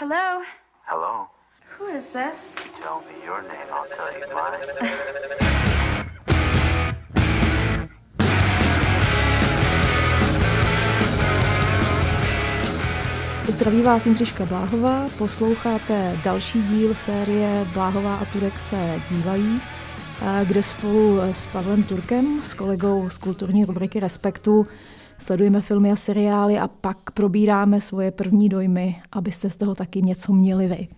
Hello? Hello? Who is this? Tell me your name, I'll tell you mine. Zdraví vás Jindřiška Bláhová, posloucháte další díl série Bláhová a Turek se dívají, kde spolu s Pavlem Turkem, s kolegou z kulturní rubriky Respektu, sledujeme filmy a seriály a pak probíráme svoje první dojmy, abyste z toho taky něco měli vy.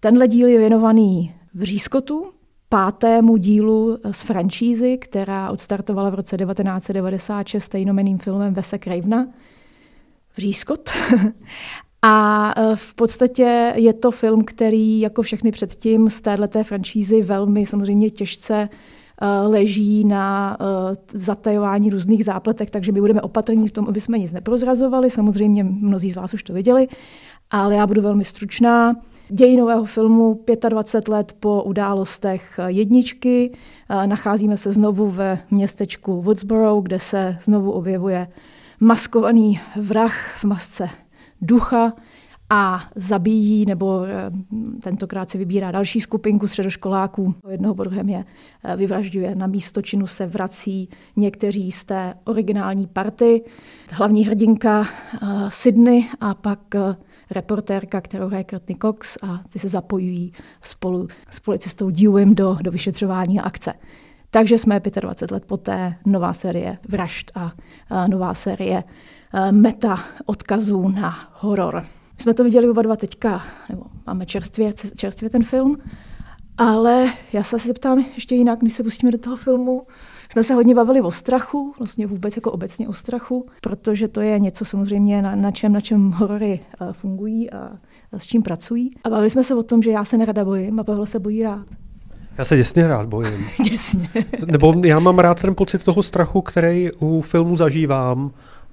Tenhle díl je věnovaný v Řískotu, pátému dílu z franšízy, která odstartovala v roce 1996 stejnomeným filmem Vese Cravena. Vřískot. A e, v podstatě je to film, který jako všechny předtím z této franšízy velmi samozřejmě těžce e, leží na e, zatajování různých zápletek, takže my budeme opatrní v tom, aby jsme nic neprozrazovali. Samozřejmě mnozí z vás už to viděli, ale já budu velmi stručná. Děj nového filmu 25 let po událostech jedničky. Nacházíme se znovu ve městečku Woodsboro, kde se znovu objevuje maskovaný vrah v masce ducha a zabíjí, nebo eh, tentokrát si vybírá další skupinku středoškoláků. Jednoho po druhém je eh, vyvražďuje. Na místo činu se vrací někteří z té originální party. Hlavní hrdinka uh, Sydney a pak reportérka, kterou hraje Courtney Cox a ty se zapojují spolu s policistou Dewem do, do vyšetřování akce. Takže jsme 25 let poté, nová série vražd a, a nová série meta odkazů na horor. My jsme to viděli oba dva teďka, nebo máme čerstvě, čerstvě ten film, ale já se asi zeptám ještě jinak, než se pustíme do toho filmu. Jsme se hodně bavili o strachu, vlastně vůbec jako obecně o strachu, protože to je něco samozřejmě, na, na, čem, na čem horory fungují a, a s čím pracují. A bavili jsme se o tom, že já se nerada bojím a Pavel se bojí rád. Já se děsně rád bojím. děsně. Nebo já mám rád ten pocit toho strachu, který u filmu zažívám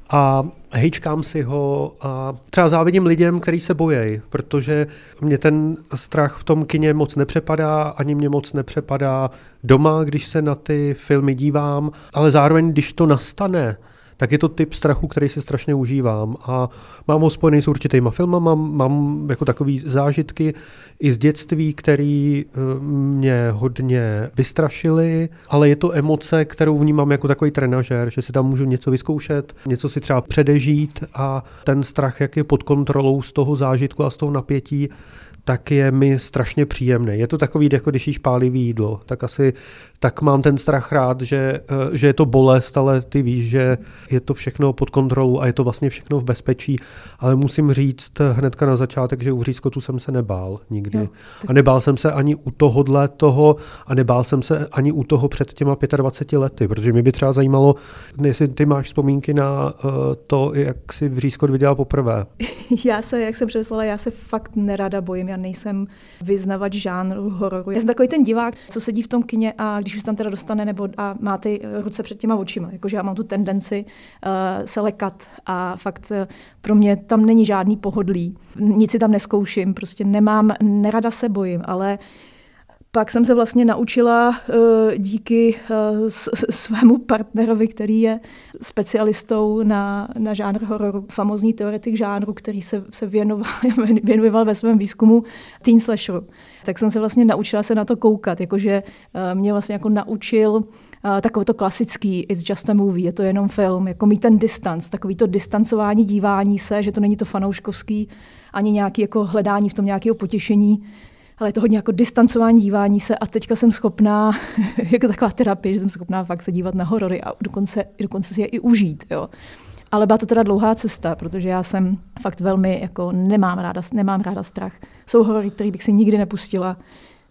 a hejčkám si ho a třeba závidím lidem, kteří se bojejí, protože mě ten strach v tom kině moc nepřepadá, ani mě moc nepřepadá doma, když se na ty filmy dívám, ale zároveň, když to nastane, tak je to typ strachu, který si strašně užívám. A mám ho spojený s určitýma filmama, mám, mám jako takový zážitky i z dětství, který eh, mě hodně vystrašily, ale je to emoce, kterou vnímám jako takový trenažer, že si tam můžu něco vyzkoušet, něco si třeba předežít a ten strach, jak je pod kontrolou z toho zážitku a z toho napětí, tak je mi strašně příjemný. Je to takový, jako když jíš pálivý jídlo, tak asi tak mám ten strach rád, že, eh, že je to bolest, ale ty víš, že je to všechno pod kontrolou a je to vlastně všechno v bezpečí. Ale musím říct hnedka na začátek, že u řízkotu jsem se nebál nikdy. Jo, tak... A nebál jsem se ani u tohohle toho a nebál jsem se ani u toho před těma 25 lety, protože mě by třeba zajímalo, jestli ty máš vzpomínky na uh, to, jak si v řízkot viděla poprvé. Já se, jak jsem předeslala, já se fakt nerada bojím. Já nejsem vyznavač žánru hororu. Já jsem takový ten divák, co sedí v tom kině a když už tam teda dostane nebo a má ty ruce před těma očima. Jakože já mám tu tendenci uh, se lekat a fakt uh, pro mě tam není žádný pohodlí. Nic si tam neskouším, prostě nemám, nerada se bojím, ale pak jsem se vlastně naučila uh, díky s, svému partnerovi, který je specialistou na, na žánr hororu, famozní teoretik žánru, který se, se věnoval, věnoval ve svém výzkumu teen slasheru. Tak jsem se vlastně naučila se na to koukat, jakože uh, mě vlastně jako naučil takové to klasický It's just a movie, je to jenom film, jako mít ten distanc, takový to distancování, dívání se, že to není to fanouškovský, ani nějaký jako hledání v tom nějakého potěšení, ale je to hodně jako distancování, dívání se a teďka jsem schopná, jako taková terapie, že jsem schopná fakt se dívat na horory a dokonce, dokonce si je i užít. Jo. Ale byla to teda dlouhá cesta, protože já jsem fakt velmi, jako nemám ráda, nemám ráda strach. Jsou horory, který bych si nikdy nepustila.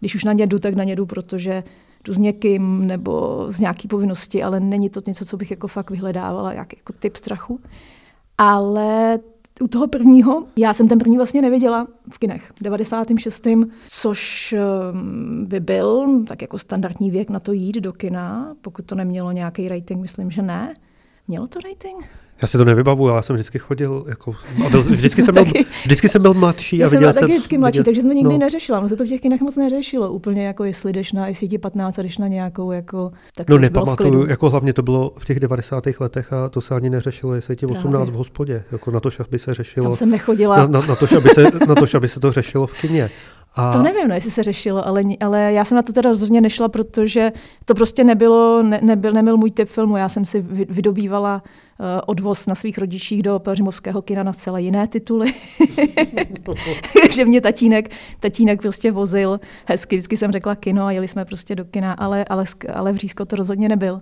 Když už na ně jdu, tak na ně jdu, protože jdu s někým nebo z nějaký povinnosti, ale není to něco, co bych jako fakt vyhledávala, jak jako typ strachu. Ale u toho prvního, já jsem ten první vlastně neviděla v kinech, 96. což ehm, by byl tak jako standardní věk na to jít do kina, pokud to nemělo nějaký rating, myslím, že ne. Mělo to rating? Já si to nevybavuju, já jsem vždycky chodil, jako, a byl, vždycky, jsem byl, vždycky jsem byl mladší. Já a jsem byla taky vždycky mladší, viděl, takže jsme nikdy no. neřešila. No se to v těch kinech moc neřešilo úplně, jako jestli jdeš na, jestli ti 15 a jdeš na nějakou, jako, tak to No nepamatuju, jako hlavně to bylo v těch 90. letech a to se ani neřešilo, jestli ti 18 Právě. v hospodě, jako na to, aby se řešilo, Tam jsem nechodila. na, na, na, to, aby se, na to, aby se to řešilo v kině. A To nevím, no, jestli se řešilo, ale, ale já jsem na to teda rozhodně nešla, protože to prostě nebylo, ne, nebyl, nebyl můj typ filmu. Já jsem si vy- vydobývala uh, odvoz na svých rodičích do Pelřimovského kina na celé jiné tituly. Takže mě tatínek, tatínek prostě vozil hezky, vždycky jsem řekla kino a jeli jsme prostě do kina, ale, ale, ale v Řízko to rozhodně nebyl.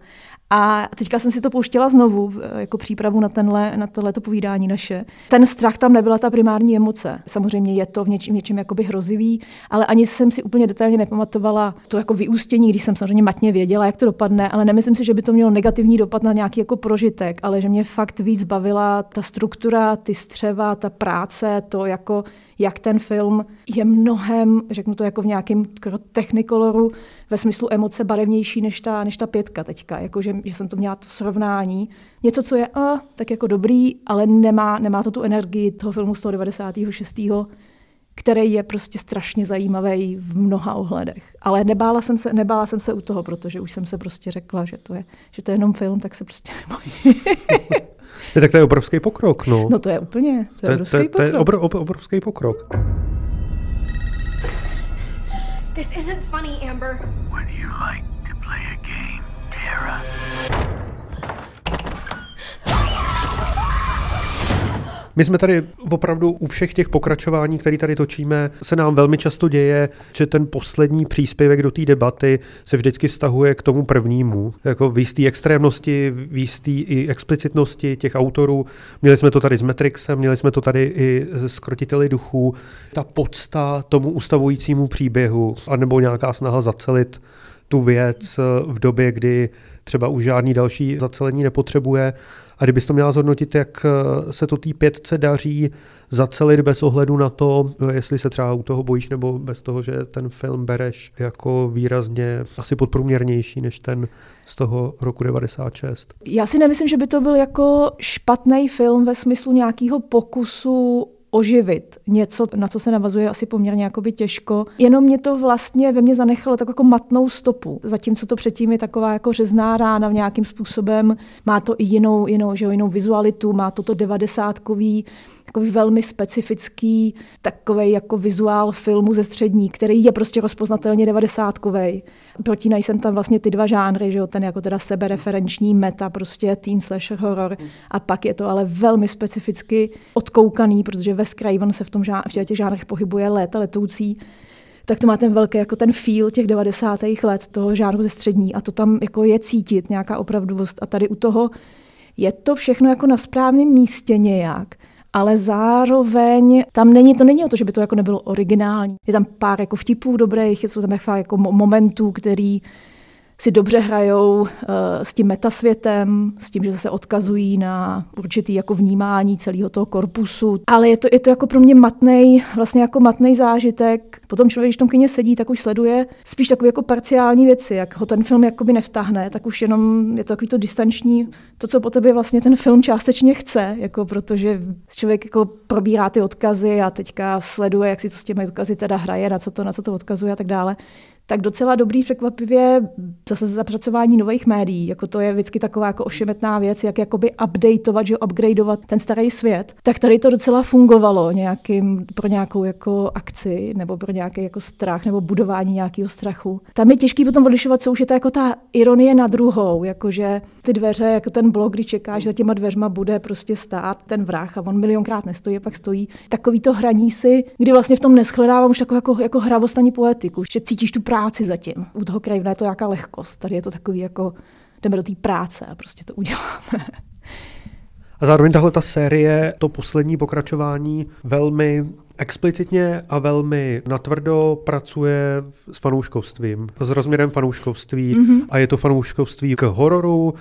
A teďka jsem si to pouštěla znovu, eh, jako přípravu na, tenhle, na tohleto povídání naše. Ten strach tam nebyla ta primární emoce. Samozřejmě je to v něčem, něčem jakoby hrozivý, ale ani jsem si úplně detailně nepamatovala to jako vyústění, když jsem samozřejmě matně věděla, jak to dopadne, ale nemyslím si, že by to mělo negativní dopad na nějaký jako prožitek, ale že mě fakt víc bavila ta struktura, ty střeva, ta práce, to jako jak ten film je mnohem, řeknu to jako v nějakém technikoloru, ve smyslu emoce barevnější než ta, než ta pětka teďka. Jako, že, že jsem to měla to srovnání. Něco, co je a, tak jako dobrý, ale nemá, nemá to tu energii toho filmu z toho 96 který je prostě strašně zajímavý v mnoha ohledech. Ale nebála jsem se, nebála jsem se u toho, protože už jsem se prostě řekla, že to je, že to je jenom film, tak se prostě nebojím. Ne, tak to je obrovský pokrok, no. No to je úplně, to je obrovský to, je- to je pokrok. obr, obr, obrovský pokrok. This isn't funny, Amber. Would you like to play a game, Tara? My jsme tady opravdu u všech těch pokračování, které tady točíme, se nám velmi často děje, že ten poslední příspěvek do té debaty se vždycky vztahuje k tomu prvnímu. Jako v jistý extrémnosti, v jistý i explicitnosti těch autorů. Měli jsme to tady s Matrixem, měli jsme to tady i s Krotiteli duchů. Ta podsta tomu ustavujícímu příběhu, anebo nějaká snaha zacelit tu věc v době, kdy třeba už žádný další zacelení nepotřebuje. A kdybys to měla zhodnotit, jak eh, se to té pětce daří zacelit bez ohledu na to, jestli se třeba u toho bojíš, nebo bez toho, že ten film bereš jako výrazně asi podprůměrnější než ten z toho roku 96. Já si nemyslím, že by to byl jako špatný film ve smyslu nějakého pokusu oživit něco, na co se navazuje asi poměrně jakoby těžko. Jenom mě to vlastně ve mně zanechalo tak jako matnou stopu. Zatímco to předtím je taková jako řezná rána v nějakým způsobem. Má to i jinou, jinou, že jo, jinou vizualitu, má to to devadesátkový, takový velmi specifický takový jako vizuál filmu ze střední, který je prostě rozpoznatelně devadesátkový. Protínají sem tam vlastně ty dva žánry, že jo, ten jako teda sebereferenční meta, prostě teen slasher horror a pak je to ale velmi specificky odkoukaný, protože Wes Craven se v, tom žá- v těch žánrech pohybuje léta letoucí, tak to má ten velký jako ten feel těch 90. let toho žánru ze střední a to tam jako je cítit, nějaká opravdovost a tady u toho je to všechno jako na správném místě nějak, ale zároveň tam není, to není o to, že by to jako nebylo originální. Je tam pár jako vtipů dobrých, jsou tam jako, mo- momentů, který si dobře hrajou uh, s tím metasvětem, s tím, že zase odkazují na určitý jako vnímání celého toho korpusu. Ale je to, je to jako pro mě matnej, vlastně jako matnej zážitek. Potom člověk, když v tom kyně sedí, tak už sleduje spíš takové jako parciální věci, jak ho ten film jakoby nevtáhne, tak už jenom je to takový to distanční, to, co po tobě vlastně ten film částečně chce, jako protože člověk jako probírá ty odkazy a teďka sleduje, jak si to s těmi odkazy teda hraje, na co to, na co to odkazuje a tak dále tak docela dobrý překvapivě zase zapracování nových médií, jako to je vždycky taková jako ošemetná věc, jak jakoby updateovat, že upgradeovat ten starý svět, tak tady to docela fungovalo nějakým, pro nějakou jako akci nebo pro nějaký jako strach nebo budování nějakého strachu. Tam je těžký potom odlišovat, co už je to jako ta ironie na druhou, jakože ty dveře, jako ten blok, kdy čekáš, že za těma dveřma bude prostě stát ten vrah a on milionkrát nestojí a pak stojí. Takový to hraní si, kdy vlastně v tom neschledávám už takovou jako, jako hravost ani poetiku, že cítíš tu práci zatím. U toho Cravena je to nějaká lehkost, tady je to takový jako jdeme do té práce a prostě to uděláme. A zároveň tahle ta série, to poslední pokračování, velmi explicitně a velmi natvrdo pracuje s fanouškovstvím, s rozměrem fanouškovství mm-hmm. a je to fanouškovství k hororu,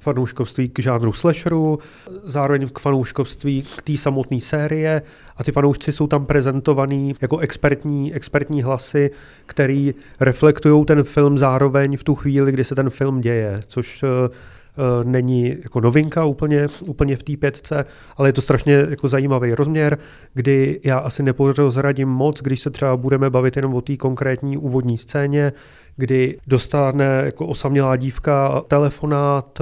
fanouškovství k žánru slasheru, zároveň k fanouškovství k té samotné série. A ty fanoušci jsou tam prezentovaný jako expertní, expertní hlasy, který reflektují ten film zároveň v tu chvíli, kdy se ten film děje, což eh, není jako novinka úplně, úplně v té pětce, ale je to strašně jako zajímavý rozměr, kdy já asi neprozradím moc, když se třeba budeme bavit jenom o té konkrétní úvodní scéně, kdy dostane jako osamělá dívka telefonát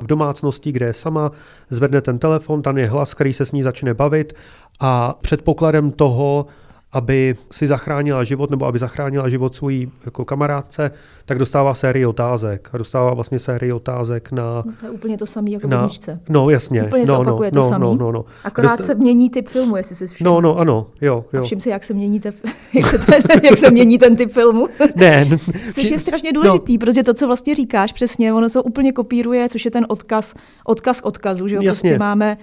v domácnosti, kde je sama, zvedne ten telefon, tam je hlas, který se s ní začne bavit a předpokladem toho, aby si zachránila život nebo aby zachránila život svojí jako kamarádce, tak dostává sérii otázek. A dostává vlastně sérii otázek na... No, to je úplně to samé jako na, knižce. No, jasně. Úplně no, se opakuje no, to samé. No, no, no. Akorát Dost... se mění typ filmu, jestli si všiml. No, no, ano, jo, jo. A všim si, jak se mění, te... jak, se ten, jak se mění ten typ filmu. Ne. což je strašně důležitý, no. protože to, co vlastně říkáš přesně, ono se úplně kopíruje, což je ten odkaz, odkaz odkazu, že jo? Jasně. Prostě máme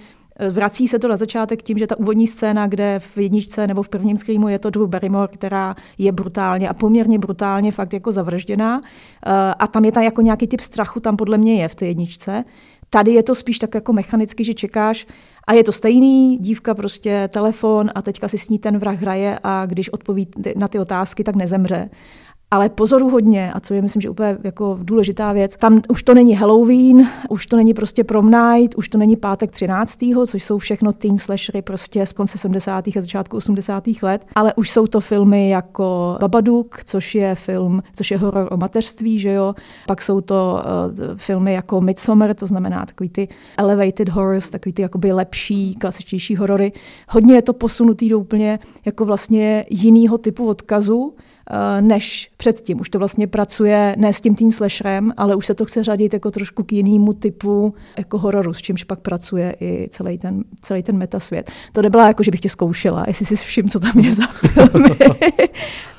Vrací se to na začátek tím, že ta úvodní scéna, kde v jedničce nebo v prvním screamu je to Drew Barrymore, která je brutálně a poměrně brutálně fakt jako zavražděná. Eh, a tam je ta jako nějaký typ strachu, tam podle mě je v té jedničce. Tady je to spíš tak jako mechanicky, že čekáš a je to stejný, dívka prostě telefon a teďka si s ní ten vrah hraje a když odpoví na ty otázky, tak nezemře. Ale pozoruhodně, a co je myslím, že úplně jako důležitá věc, tam už to není Halloween, už to není prostě prom night, už to není pátek 13., což jsou všechno teen slashery prostě z konce 70. a začátku 80. let, ale už jsou to filmy jako Babadook, což je film, což je horor o mateřství, že jo, pak jsou to uh, filmy jako Midsommar, to znamená takový ty elevated horrors, takový ty jakoby lepší, klasičtější horory. Hodně je to posunutý do úplně jako vlastně jiného typu odkazu, než předtím. Už to vlastně pracuje ne s tím teen slasherem, ale už se to chce řadit jako trošku k jinému typu jako hororu, s čímž pak pracuje i celý ten, celý ten metasvět. To nebyla jako, že bych tě zkoušela, jestli si všim, co tam je za filmy,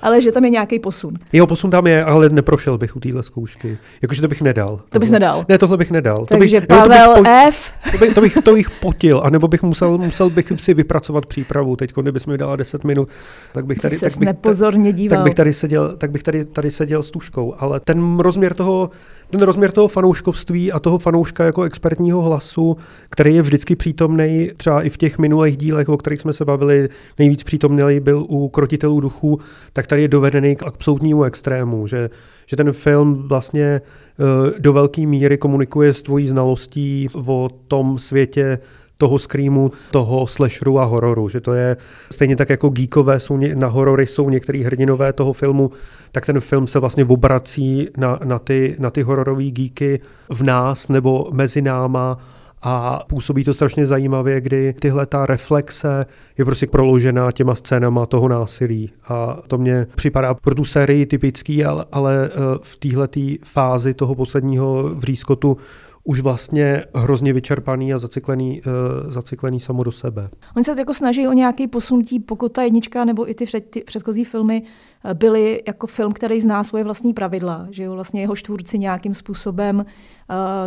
ale že tam je nějaký posun. Jeho posun tam je, ale neprošel bych u téhle zkoušky. Jakože to bych nedal. To bys nedal? Ne, tohle bych nedal. Takže to bych, Pavel to bych, F. To bych, to bych, to bych potil, anebo bych musel, musel bych si vypracovat přípravu. Teď, kdybys mi dala 10 minut, tak bych tady... tak bych, nepozorně díval. Tak bych tady seděl, tak bych tady, tady seděl s tuškou, ale ten rozměr toho, ten rozměr toho fanouškovství a toho fanouška jako expertního hlasu, který je vždycky přítomný, třeba i v těch minulých dílech, o kterých jsme se bavili, nejvíc přítomný byl u krotitelů duchů, tak tady je dovedený k absolutnímu extrému, že, že ten film vlastně eh, do velké míry komunikuje s tvojí znalostí o tom světě toho screamu, toho slasheru a hororu, že to je stejně tak jako geekové jsou na horory jsou některý hrdinové toho filmu, tak ten film se vlastně obrací na, na ty, na ty hororové geeky v nás nebo mezi náma a působí to strašně zajímavě, kdy tyhle ta reflexe je prostě proložená těma scénama toho násilí. A to mě připadá pro tu sérii typický, ale, ale eh, v téhle fázi toho posledního vřízkotu už vlastně hrozně vyčerpaný a zacyklený, uh, zacyklený samo do sebe. Oni se jako snaží o nějaký posunutí, pokud ta jednička nebo i ty, před, ty předchozí filmy eh, byly jako film, který zná svoje vlastní pravidla, že jo, vlastně jeho štvůrci nějakým způsobem uh,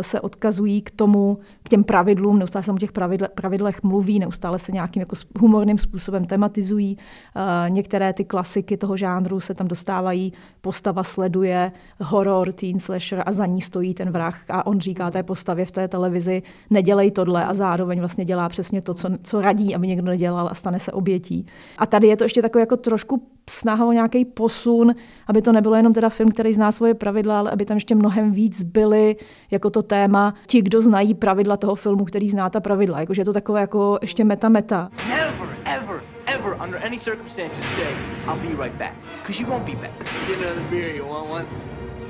se odkazují k tomu, k těm pravidlům, neustále se o těch pravidle, pravidlech mluví, neustále se nějakým jako humorným způsobem tematizují. Uh, některé ty klasiky toho žánru se tam dostávají, postava sleduje horor, teen slasher a za ní stojí ten vrah a on říká postavě v té televizi, nedělej tohle a zároveň vlastně dělá přesně to, co, co radí, aby někdo nedělal a stane se obětí. A tady je to ještě takový jako trošku snaha o nějaký posun, aby to nebylo jenom teda film, který zná svoje pravidla, ale aby tam ještě mnohem víc byly jako to téma ti, kdo znají pravidla toho filmu, který zná ta pravidla. Jakože je to takové jako ještě meta-meta. Never, ever, ever, under any circumstances say, I'll be right back. Because you won't be back. Get another beer, you want one?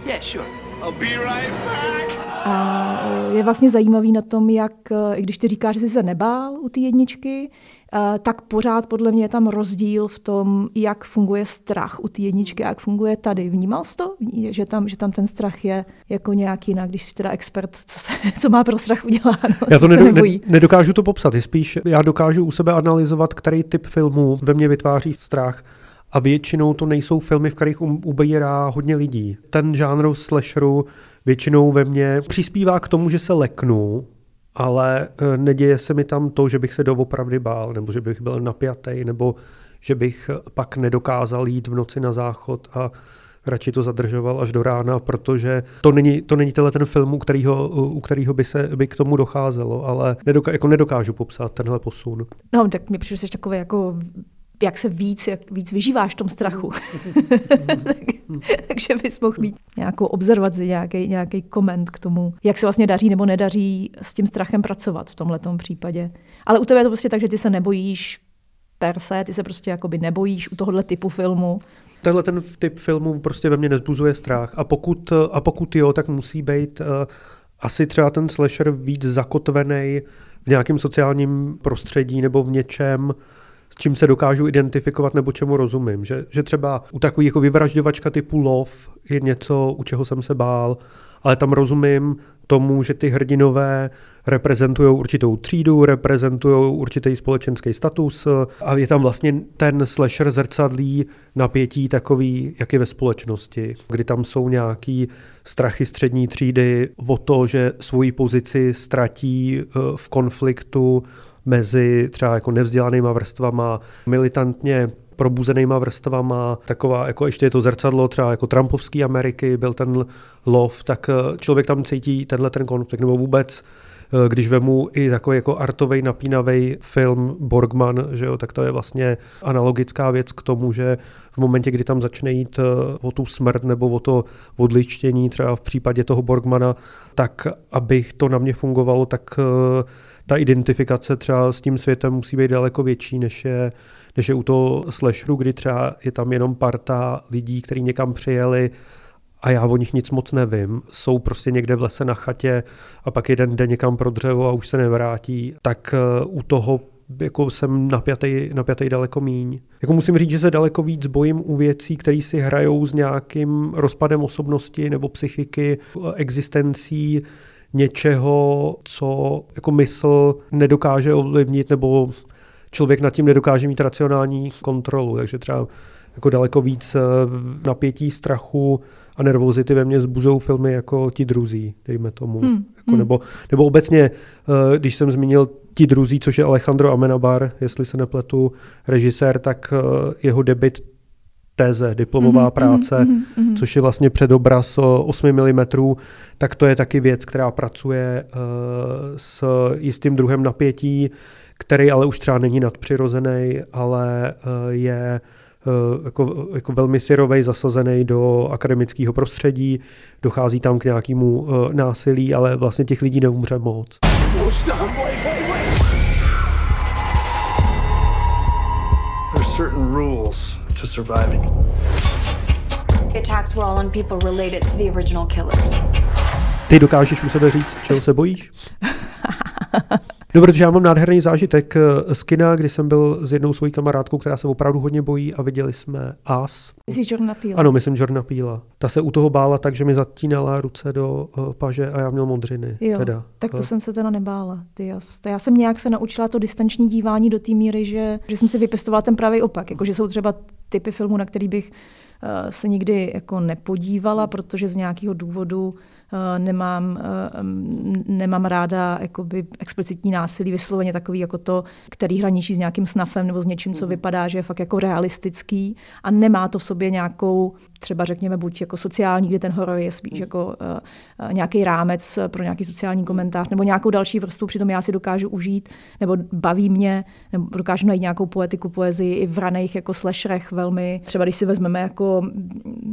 Yeah, sure. Right back. A e, je vlastně zajímavý na tom, jak, e, i když ty říkáš, že jsi se nebál u té jedničky, e, tak pořád podle mě je tam rozdíl v tom, jak funguje strach u té jedničky a jak funguje tady. Vnímal jsi to, že tam, že tam ten strach je jako nějak jinak, když jsi teda expert, co, se, co má pro strach uděláno? Já to nedo, ne, nedokážu to popsat, je spíš já dokážu u sebe analyzovat, který typ filmů ve mně vytváří strach a většinou to nejsou filmy, v kterých um, ubírá hodně lidí. Ten žánr slasheru většinou ve mně přispívá k tomu, že se leknu, ale e, neděje se mi tam to, že bych se doopravdy bál, nebo že bych byl napjatý, nebo že bych pak nedokázal jít v noci na záchod a radši to zadržoval až do rána, protože to není, to není tenhle ten film, u kterého, u kterého by, se, by k tomu docházelo, ale nedoká, jako nedokážu popsat tenhle posun. No, tak mi přijde, že takový jako jak se víc, jak víc vyžíváš v tom strachu. Takže bys mohl mít nějakou observaci, nějaký, nějaký koment k tomu, jak se vlastně daří nebo nedaří s tím strachem pracovat v tomhle případě. Ale u tebe je to prostě tak, že ty se nebojíš per se, ty se prostě jakoby nebojíš u tohohle typu filmu. Tenhle ten typ filmu prostě ve mně nezbuzuje strach. A pokud, a pokud jo, tak musí být uh, asi třeba ten slasher víc zakotvený v nějakém sociálním prostředí nebo v něčem, s čím se dokážu identifikovat nebo čemu rozumím. Že, že třeba u takových jako vyvražďovačka typu lov je něco, u čeho jsem se bál, ale tam rozumím tomu, že ty hrdinové reprezentují určitou třídu, reprezentují určitý společenský status a je tam vlastně ten slasher zrcadlí napětí takový, jak je ve společnosti, kdy tam jsou nějaký strachy střední třídy o to, že svoji pozici ztratí eh, v konfliktu mezi třeba jako nevzdělanýma vrstvama, militantně probuzenýma vrstvama, taková, jako ještě je to zrcadlo třeba jako Trumpovský Ameriky, byl ten lov, tak eh, člověk tam cítí tenhle ten konflikt, nebo vůbec eh, když vemu i takový jako artový napínavý film Borgman, že jo, tak to je vlastně analogická věc k tomu, že v momentě, kdy tam začne jít eh, o tu smrt nebo o to odličtění, třeba v případě toho Borgmana, tak aby to na mě fungovalo, tak ta identifikace třeba s tím světem musí být daleko větší, než je, než je u toho slasheru, kdy třeba je tam jenom parta lidí, kteří někam přijeli a já o nich nic moc nevím. Jsou prostě někde v lese na chatě a pak jeden jde někam pro dřevo a už se nevrátí. Tak eh, u toho jako jsem napjatý, napjatý daleko míň. Jako musím říct, že se daleko víc bojím u věcí, které si hrajou s nějakým rozpadem osobnosti nebo psychiky, existencí, něčeho, co jako mysl nedokáže ovlivnit nebo člověk nad tím nedokáže mít racionální kontrolu. Takže třeba jako daleko víc eh, napětí, strachu a nervozity ve mně zbuzují filmy jako ti druzí, dejme tomu. Hmm. Jako hmm. nebo, nebo obecně, eh, když jsem zmínil ti druzí, což je Alejandro Amenabar, jestli se nepletu, režisér, tak eh, jeho debit téze, diplomová mm-hmm, práce, mm-hmm. což je vlastně předobraz 8 mm, tak to je taky věc, která pracuje uh, s jistým druhem napětí, který ale už třeba není nadpřirozený, ale uh, je uh, jako, jako velmi syrovej, zasazený do akademického prostředí, dochází tam k nějakému uh, násilí, ale vlastně těch lidí neumře moc. There's certain rules to surviving. The attacks were all on people related to the original killers. Ty dokážeš u sebe říct, čeho se bojíš? No, protože já mám nádherný zážitek z kina, kdy jsem byl s jednou svojí kamarádkou, která se opravdu hodně bojí a viděli jsme As. Myslíš Jorna Píla? Ano, myslím Jorna Píla. Ta se u toho bála tak, že mi zatínala ruce do uh, paže a já měl modřiny. Jo, teda. tak to uh. jsem se teda nebála. Ty jas. Já jsem nějak se naučila to distanční dívání do té míry, že, že jsem si vypěstovala ten pravý opak. Jako, že jsou třeba typy filmů, na který bych uh, se nikdy jako nepodívala, protože z nějakého důvodu Eh, nemám, eh, nemám ráda jakoby explicitní násilí, vysloveně takový jako to, který hraničí s nějakým snafem nebo s něčím, co mhm. vypadá, že je fakt jako realistický a nemá to v sobě nějakou, třeba řekněme, buď jako sociální, kdy ten horor je spíš mhm. jako uh, nějaký rámec pro nějaký sociální komentář, nebo nějakou další vrstvu, přitom já si dokážu užít, nebo baví mě, nebo dokážu najít nějakou poetiku, poezii i v raných jako slasherech velmi. Třeba když si vezmeme jako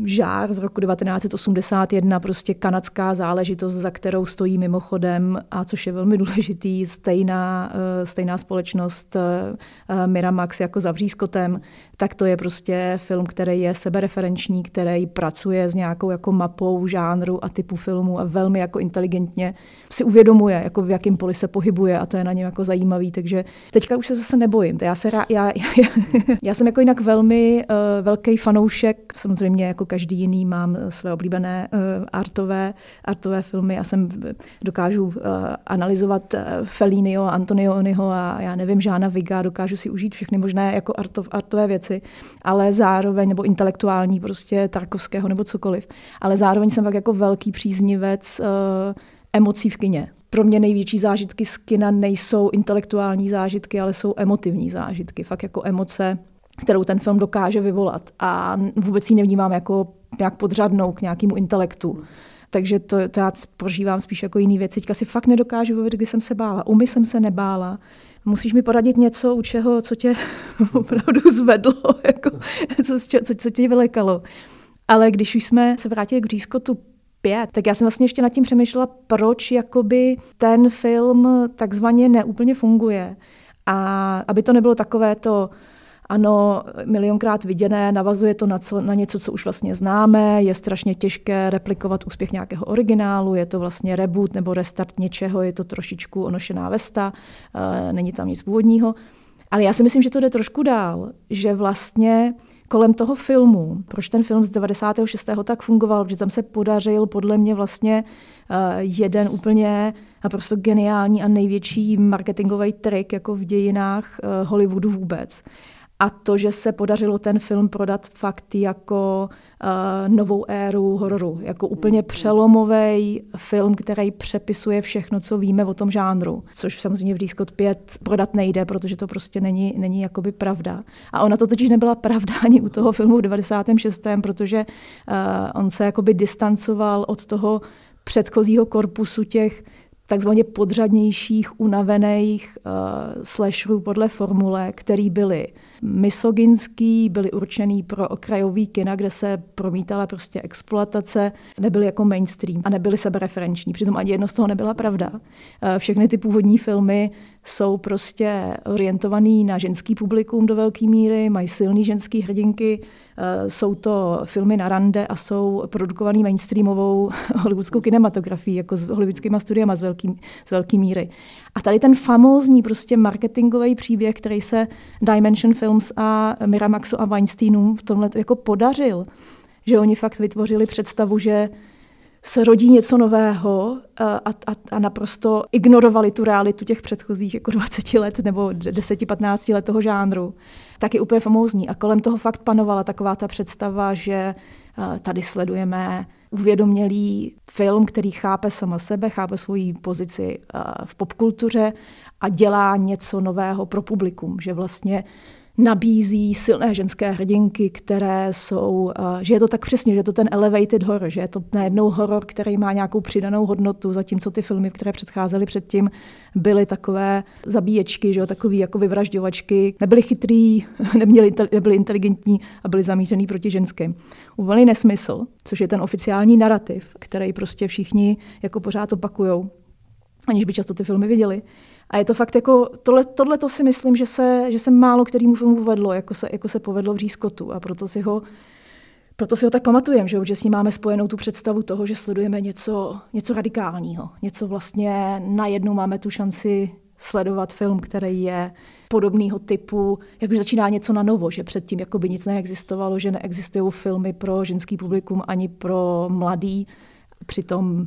žár z roku 1981, prostě kanadská záležitost, za kterou stojí mimochodem, a což je velmi důležitý, stejná, eh, stejná společnost eh, eh, Miramax jako za Vřízkotem, tak to je prostě film, který je sebereferenční, který pracuje s nějakou jako mapou žánru a typu filmu a velmi jako inteligentně si uvědomuje, jako v jakém poli se pohybuje a to je na něm jako zajímavý, takže teďka už se zase nebojím. Já, se rá, já, já, já jsem jako jinak velmi uh, velký fanoušek, samozřejmě jako každý jiný mám své oblíbené uh, artové, artové filmy a jsem dokážu uh, analyzovat uh, Felliniho, Antonioniho a já nevím, Žána Viga, dokážu si užít všechny možné jako artov, artové věci ale zároveň, nebo intelektuální prostě Tarkovského nebo cokoliv, ale zároveň jsem tak jako velký příznivec uh, emocí v kině. Pro mě největší zážitky z kina nejsou intelektuální zážitky, ale jsou emotivní zážitky, fakt jako emoce, kterou ten film dokáže vyvolat. A vůbec ji nevnímám jako nějak podřadnou k nějakému intelektu. Takže to, to já prožívám spíš jako jiný věci. Teďka si fakt nedokážu vůbec, kdy jsem se bála. Umy jsem se nebála musíš mi poradit něco, u čeho, co tě opravdu zvedlo, jako, co, co, co tě vylekalo. Ale když už jsme se vrátili k Řískotu 5, tak já jsem vlastně ještě nad tím přemýšlela, proč jakoby ten film takzvaně neúplně funguje. A aby to nebylo takové to, ano, milionkrát viděné, navazuje to na, co, na něco, co už vlastně známe, je strašně těžké replikovat úspěch nějakého originálu, je to vlastně reboot nebo restart něčeho, je to trošičku onošená vesta, uh, není tam nic původního. Ale já si myslím, že to jde trošku dál, že vlastně kolem toho filmu, proč ten film z 96. tak fungoval, protože tam se podařil podle mě vlastně uh, jeden úplně naprosto geniální a největší marketingový trik jako v dějinách uh, Hollywoodu vůbec a to, že se podařilo ten film prodat fakt jako uh, novou éru hororu, jako úplně přelomový film, který přepisuje všechno, co víme o tom žánru, což samozřejmě v Discord 5 prodat nejde, protože to prostě není, není jakoby pravda. A ona to totiž nebyla pravda ani u toho filmu v 96., protože uh, on se jakoby distancoval od toho předchozího korpusu těch takzvaně podřadnějších, unavených uh, slasherů podle formule, který byly misogynský, byly určený pro okrajový kina, kde se promítala prostě exploatace, nebyly jako mainstream a nebyly sebereferenční. Přitom ani jedno z toho nebyla pravda. Uh, všechny ty původní filmy jsou prostě orientovaný na ženský publikum do velké míry, mají silný ženský hrdinky, eh, jsou to filmy na rande a jsou produkovaný mainstreamovou hollywoodskou kinematografií, jako s hollywoodskými studiama z velký, z velký míry. A tady ten famózní prostě marketingový příběh, který se Dimension Films a Miramaxu a Weinsteinu v tomhle jako podařil, že oni fakt vytvořili představu, že se rodí něco nového a, a, a naprosto ignorovali tu realitu těch předchozích jako 20 let nebo 10-15 let toho žánru, tak je úplně famózní. A kolem toho fakt panovala taková ta představa, že tady sledujeme uvědomělý film, který chápe sama sebe, chápe svoji pozici v popkultuře a dělá něco nového pro publikum, že vlastně nabízí silné ženské hrdinky, které jsou, že je to tak přesně, že je to ten elevated horror, že je to najednou horor, který má nějakou přidanou hodnotu, zatímco ty filmy, které předcházely předtím, byly takové zabíječky, že jo, takový jako vyvražďovačky, nebyly chytrý, neměli, nebyly inteligentní a byly zamířený proti ženským. Úplný nesmysl, což je ten oficiální narrativ, který prostě všichni jako pořád opakujou, aniž by často ty filmy viděli. A je to fakt jako, tohle, tohle to si myslím, že se, že se málo kterýmu filmu povedlo, jako se, jako se povedlo v Řískotu a proto si ho proto si ho tak pamatujeme, že, že s ním máme spojenou tu představu toho, že sledujeme něco, něco radikálního. Něco vlastně najednou máme tu šanci sledovat film, který je podobného typu, jak už začíná něco na novo, že předtím jako by nic neexistovalo, že neexistují filmy pro ženský publikum ani pro mladý. Přitom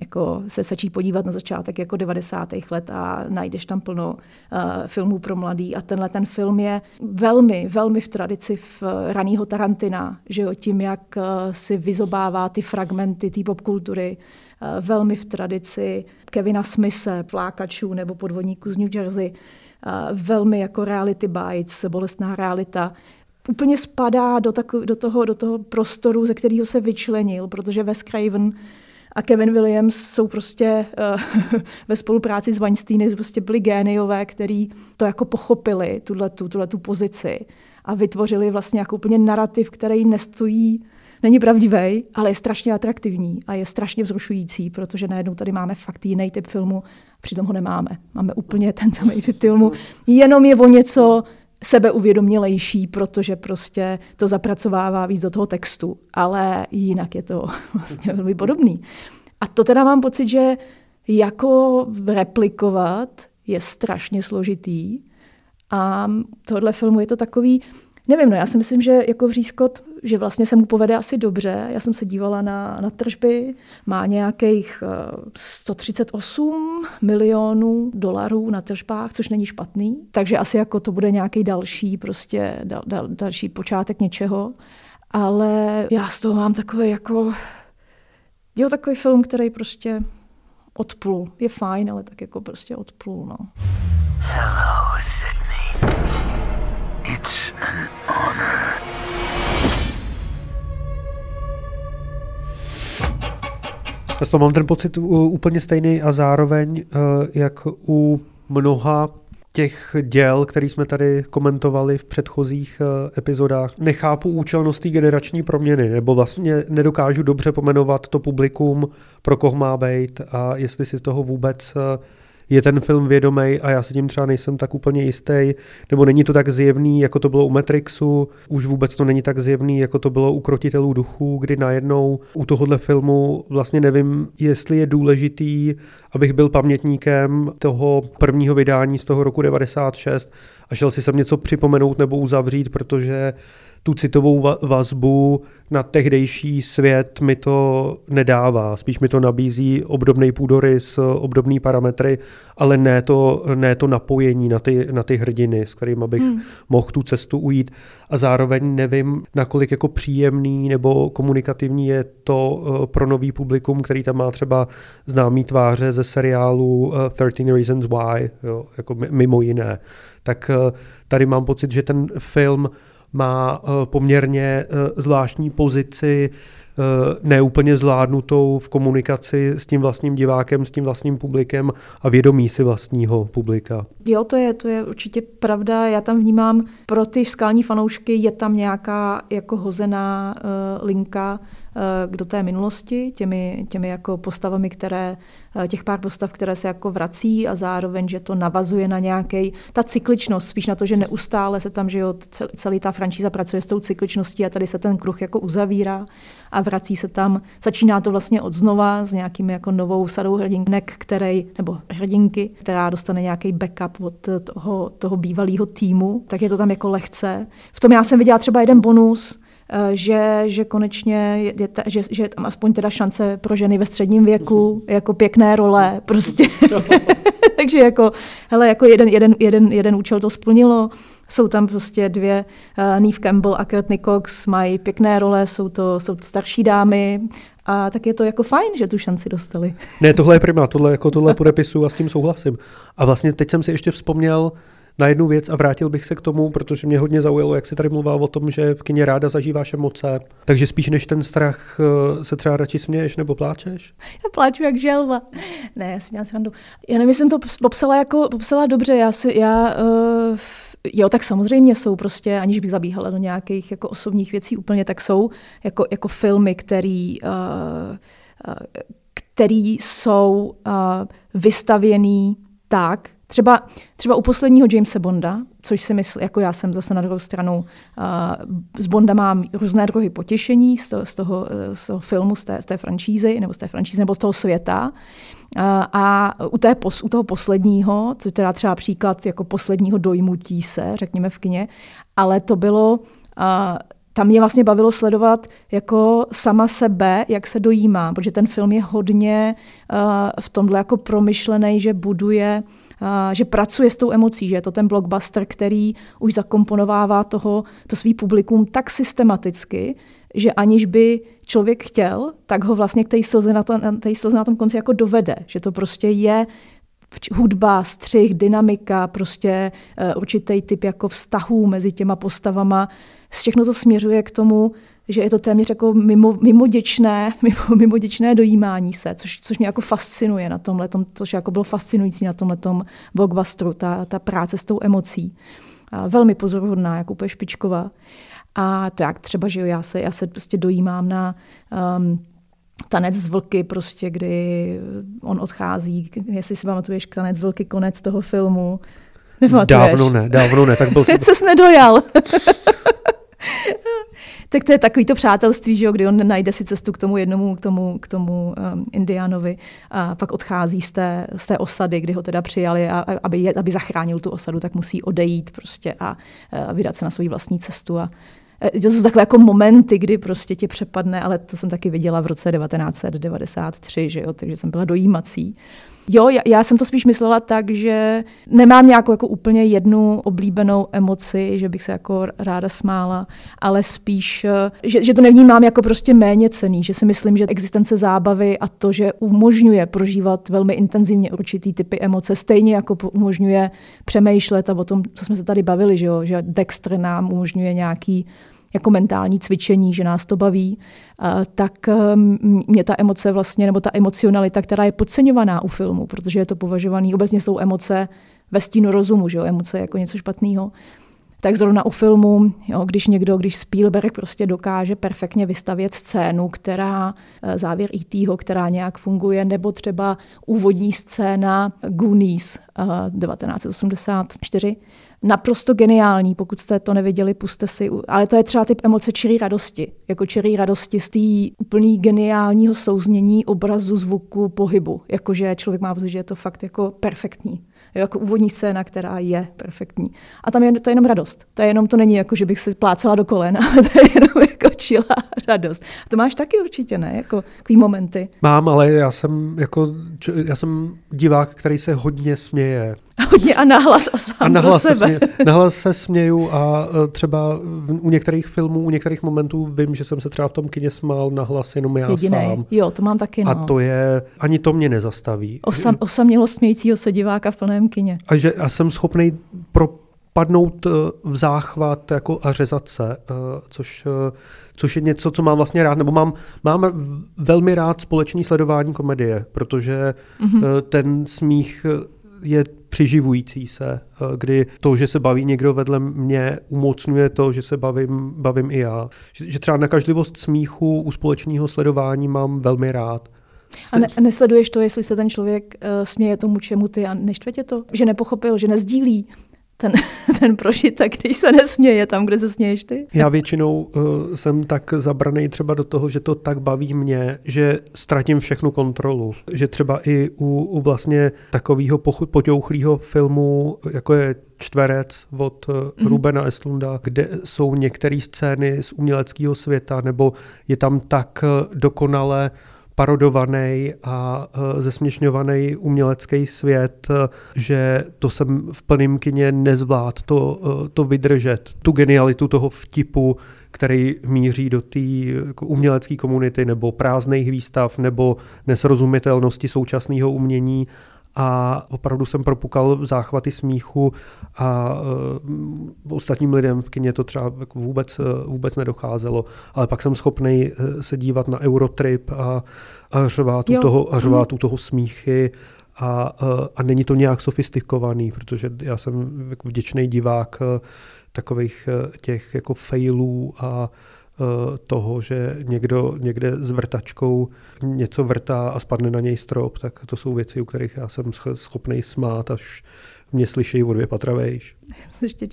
jako se stačí podívat na začátek jako 90. let a najdeš tam plno uh, filmů pro mladý a tenhle ten film je velmi, velmi v tradici v uh, raného Tarantina, že jo, tím, jak uh, si vyzobává ty fragmenty té popkultury, uh, velmi v tradici Kevina Smise, Plákačů nebo podvodníků z New Jersey, uh, velmi jako reality bites, bolestná realita, úplně spadá do, tako, do, toho, do toho prostoru, ze kterého se vyčlenil, protože Wes Craven a Kevin Williams jsou prostě uh, ve spolupráci s Weinsteiny prostě byli géniové, který to jako pochopili, tuhletu, tuhletu pozici a vytvořili vlastně jako úplně narrativ, který nestojí není pravdivý, ale je strašně atraktivní a je strašně vzrušující, protože najednou tady máme fakt jiný typ filmu, přitom ho nemáme. Máme úplně ten samý typ filmu, jenom je o něco sebeuvědomělejší, protože prostě to zapracovává víc do toho textu, ale jinak je to vlastně velmi podobný. A to teda mám pocit, že jako replikovat je strašně složitý a tohle filmu je to takový, nevím, no já si myslím, že jako vřízkot že vlastně se mu povede asi dobře. Já jsem se dívala na, na tržby, má nějakých 138 eh, milionů dolarů na tržbách, což není špatný. Takže asi jako to bude nějaký další, prostě dal, dal, další počátek něčeho. Ale já z toho mám takový jako, jo, takový film, který prostě odplul. Je fajn, ale tak jako prostě odplul, no. Hello, Sydney. It's an honor. Já toho mám ten pocit úplně stejný a zároveň, eh, jak u mnoha těch děl, který jsme tady komentovali v předchozích eh, epizodách, nechápu účelnost té generační proměny, nebo vlastně nedokážu dobře pomenovat to publikum, pro koho má být a jestli si toho vůbec eh, je ten film vědomý a já se tím třeba nejsem tak úplně jistý, nebo není to tak zjevný, jako to bylo u Matrixu, už vůbec to není tak zjevný, jako to bylo u Krotitelů duchů, kdy najednou u tohohle filmu vlastně nevím, jestli je důležitý, abych byl pamětníkem toho prvního vydání z toho roku 96 a šel si sem něco připomenout nebo uzavřít, protože tu citovou vazbu na tehdejší svět mi to nedává. Spíš mi to nabízí obdobný půdorys, obdobný parametry, ale ne to, ne to napojení na ty, na ty hrdiny, s kterými bych hmm. mohl tu cestu ujít. A zároveň nevím, nakolik jako příjemný nebo komunikativní je to eh, pro nový publikum, který tam má třeba známý tváře ze seriálu 13 eh, Reasons Why, jo, jako mimo jiné. Tak eh, tady mám pocit, že ten film má eh, poměrně eh, zvláštní pozici, neúplně zvládnutou v komunikaci s tím vlastním divákem, s tím vlastním publikem a vědomí si vlastního publika. Jo, to je, to je určitě pravda. Já tam vnímám, pro ty skalní fanoušky je tam nějaká jako hozená uh, linka uh, do té minulosti, těmi, těmi jako postavami, které Eh, těch pár postav, které se jako vrací a zároveň, že to navazuje na nějaký ta cykličnost, spíš na to, že neustále se tam, že jo, celý ta franšíza pracuje s tou cykličností a tady se ten kruh jako uzavírá a vrací se tam, začíná to vlastně od znova s nějakým jako novou sadou hrdinek, který, nebo hrdinky, která dostane nějaký backup od toho, toho bývalého týmu, tak je to tam jako lehce. V tom já jsem viděla třeba jeden bonus, Eh, že, že konečně je, ta, že, že je tam aspoň teda šance pro ženy ve středním věku, mhm. jako pěkné role, prostě. Takže jako, hele, jako jeden, jeden, jeden, jeden účel to splnilo. Jsou tam prostě dvě, uh, Neve Campbell a Courtney Cox mají pěkné role, jsou to, jsou to starší dámy, a tak je to jako fajn, že tu šanci dostali. Ne, tohle je prima, tohle, jako tohle podepisu a s tím souhlasím. A vlastně teď jsem si ještě vzpomněl, na jednu věc a vrátil bych se k tomu, protože mě hodně zaujalo, jak si tady mluvil o tom, že v kině ráda zažíváš emoce. Takže spíš než ten strach eh, se třeba radši směješ nebo pláčeš? Já pláču jak želva. Ne, já si dělám srandu. Já nevím, jsem to popsala jako popsala dobře. Já si, já, uh, Jo, tak samozřejmě jsou prostě, aniž bych zabíhala do nějakých jako osobních věcí úplně, tak jsou jako, jako filmy, který, uh, uh, který jsou uh, vystavěný tak, Třeba, třeba u posledního Jamesa Bonda, což si myslím, jako já jsem zase na druhou stranu, z Bonda mám různé druhy potěšení z toho, z toho, z toho filmu, z té, z té franšízy, nebo z té franšízy, nebo z toho světa. A u, té, u toho posledního, co je teda třeba příklad jako posledního dojmutí se, řekněme v kině, ale to bylo... Uh, tam mě vlastně bavilo sledovat jako sama sebe, jak se dojímá, protože ten film je hodně uh, v tomhle jako promyšlený, že buduje že pracuje s tou emocí, že je to ten blockbuster, který už zakomponovává toho, to svý publikum tak systematicky, že aniž by člověk chtěl, tak ho vlastně k té slze na, to, té slze na tom konci jako dovede. Že to prostě je hudba, střih, dynamika, prostě uh, určitý typ jako vztahů mezi těma postavama. Všechno to směřuje k tomu, že je to téměř jako mimo, mimoděčné, mimo, mimoděčné dojímání se, což, což mě jako fascinuje na tomhle, což jako bylo fascinující na tomhle blockbusteru, ta, ta práce s tou emocí. A velmi pozoruhodná, jako úplně špičková. A to jak třeba, že jo, já se, já se prostě dojímám na um, tanec z vlky, prostě, kdy on odchází, jestli si pamatuješ, tanec z vlky, konec toho filmu. Nepamatuješ? Dávno ne, dávno ne, tak byl jsem... Jsi nedojal. tak to je takový to přátelství, že jo, kdy on najde si cestu k tomu jednomu, k tomu, k tomu um, Indianovi a pak odchází z té, z té osady, kdy ho teda přijali a, aby, aby zachránil tu osadu, tak musí odejít prostě a, a vydat se na svou vlastní cestu a to jsou takové jako momenty, kdy prostě tě přepadne, ale to jsem taky viděla v roce 1993, že jo, takže jsem byla dojímací. Jo, já, já jsem to spíš myslela tak, že nemám nějakou jako úplně jednu oblíbenou emoci, že bych se jako ráda smála, ale spíš, eh, že, že to nevnímám jako prostě méně cený, že si myslím, že existence zábavy a to, že umožňuje prožívat velmi intenzivně určitý typy emoce, stejně jako umožňuje přemýšlet a o tom, co jsme se tady bavili, že, jo, že Dexter nám umožňuje nějaký jako mentální cvičení, že nás to baví, tak um, mě ta emoce vlastně, nebo ta emocionalita, která je podceňovaná u filmu, protože je to považovaný, obecně jsou emoce ve stínu rozumu, že jo, emoce jako něco špatného. Tak zrovna u filmu, jo, když někdo, když Spielberg prostě dokáže perfektně vystavět scénu, která, eh, závěr E.T., která nějak funguje, nebo třeba úvodní scéna Goonies 1984, eh, naprosto geniální, pokud jste to neviděli, puste si, ale to je třeba typ emoce čirý radosti, jako čirý radosti z té úplný geniálního souznění obrazu, zvuku, pohybu, jakože člověk má pocit, že je to fakt jako perfektní jako úvodní scéna, která je perfektní. A tam je to je jenom radost. To je jenom, to není jako, že bych si plácela do kolen, ale to je jenom jako čilá radost. A to máš taky určitě, ne? Jako takový momenty. Mám, ale já jsem jako, já jsem divák, který se hodně směje. Hodně a nahlas a sám a nahlas pro sebe. Se smě, nahlas se směju a e, třeba u některých filmů, u některých momentů vím, že jsem se třeba v tom kině smál nahlas jenom já Jedinej. sám. Jo, to mám taky, no. A to je, ani to mě nezastaví. Osam, osamělo smějícího se diváka v plném kině. A že já jsem schopný propadnout e, v záchvat jako a řezat se, e, což, což je něco, co mám vlastně rád, nebo mám, mám velmi rád společný sledování komedie, protože mm-hmm. ten smích je přiživující se, kdy to, že se baví někdo vedle mě, umocňuje to, že se bavím, bavím i já. Že, že třeba nakažlivost smíchu u společného sledování mám velmi rád. A ne, nesleduješ to, jestli se ten člověk uh, směje tomu, čemu ty a neštve tě to? Že nepochopil, že nezdílí ten, ten prožitek, když se nesměje tam, kde se směješ ty? Já většinou uh, jsem tak zabraný třeba do toho, že to tak baví mě, že ztratím všechnu kontrolu. Že třeba i u, u vlastně takového potěuchlého filmu, jako je Čtverec od mm-hmm. Rubena Eslunda, kde jsou některé scény z uměleckého světa, nebo je tam tak eh, dokonale parodovaný a e, zesměšňovaný umělecký svět, e, že to jsem v plném kině nezvlád to, e, to vydržet, tu genialitu toho vtipu, který míří do té jako umělecké komunity nebo prázdných výstav nebo nesrozumitelnosti současného umění a opravdu jsem propukal záchvaty smíchu a uh, ostatním lidem v kině to třeba jako vůbec, uh, vůbec nedocházelo. Ale pak jsem schopný uh, se dívat na Eurotrip a, a řvát, u toho, a řvát mm. u toho smíchy a, uh, a není to nějak sofistikovaný, protože já jsem jako vděčný divák takových těch jako failů a Eh, toho, že někdo někde s vrtačkou něco vrtá a spadne na něj strop, tak to jsou věci, u kterých já jsem schopný smát, až mě slyší o dvě patra vejš. Jsi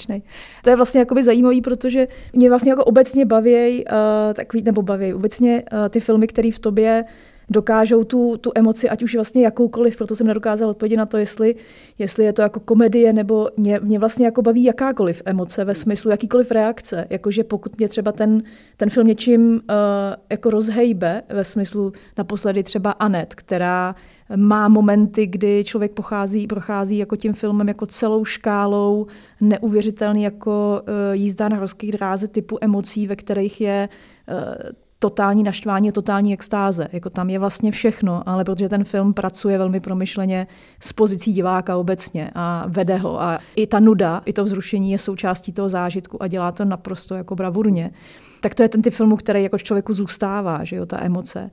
To je vlastně jakoby zajímavý, protože mě vlastně jako obecně baví, uh, takový, nebo baví obecně uh, ty filmy, které v tobě uh, dokážou tu, tu emoci, ať už vlastně jakoukoliv, proto jsem nedokázala odpovědět na to, jestli, jestli je to jako komedie, nebo mě, mě vlastně jako baví jakákoliv emoce ve smyslu jakýkoliv reakce. Jakože pokud mě třeba ten, ten film něčím uh, jako rozhejbe, ve smyslu naposledy třeba Anet, která má momenty, kdy člověk pochází, prochází jako tím filmem jako celou škálou neuvěřitelný jako uh, jízda na horských dráze typu emocí, ve kterých je uh, totální naštvání a totální extáze. Jako tam je vlastně všechno, ale protože ten film pracuje velmi promyšleně s pozicí diváka obecně a vede ho. A i ta nuda, i to vzrušení je součástí toho zážitku a dělá to naprosto jako bravurně. Tak to je ten typ filmu, který jako člověku zůstává, že jo, ta emoce.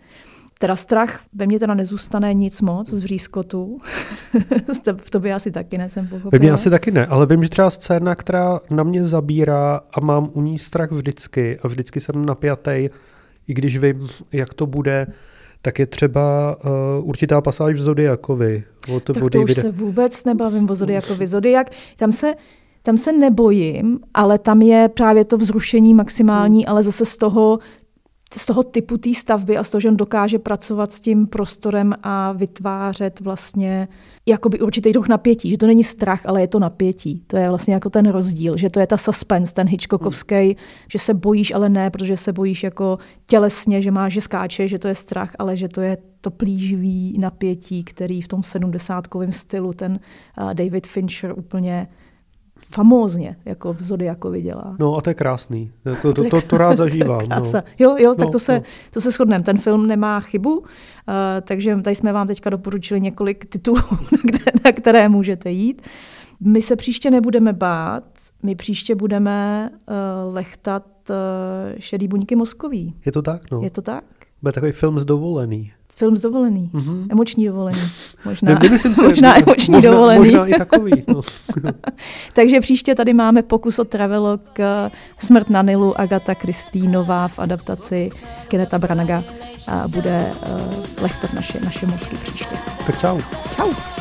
Teda strach ve mně teda nezůstane nic moc z vřískotu. v tobě asi taky ne, jsem pochopila. Ve mně asi taky ne, ale vím, že třeba scéna, která na mě zabírá a mám u ní strach vždycky a vždycky jsem napjatý, i když vím, jak to bude, tak je třeba uh, určitá pasáž v Zodiakovi. Od, tak od to už se vůbec nebavím o Zodiakovi. Zodiak, tam se, tam se nebojím, ale tam je právě to vzrušení maximální, ale zase z toho z toho typu té stavby a z toho, že on dokáže pracovat s tím prostorem a vytvářet vlastně jakoby určitý druh napětí, že to není strach, ale je to napětí. To je vlastně jako ten rozdíl, že to je ta suspense, ten Hitchcockovský, hmm. že se bojíš, ale ne, protože se bojíš jako tělesně, že máš, že skáče, že to je strach, ale že to je to plíživý napětí, který v tom sedmdesátkovém stylu ten uh, David Fincher úplně famózně, jako v Zodiakovi dělá. No a to je krásný. To, to, to, to rád zažívám. to no. Jo, jo, tak no, to se, no. to se shodneme. Ten film nemá chybu, uh, takže tady jsme vám teďka doporučili několik titulů, na které, na které můžete jít. My se příště nebudeme bát, my příště budeme uh, lechtat uh, šedý buňky mozkový. Je to tak, no. Je to tak? Bude takový film z dovolený. Film z dovolený, mm-hmm. emoční dovolený. Možná, myslím si, možná emoční možná, dovolený. Možná i takový. No. Takže příště tady máme pokus o travelog Smrt na Nilu Agata Kristýnová v adaptaci Keneta Branaga a bude uh, lechtat naše, naše mozky příště. Tak čau. Čau.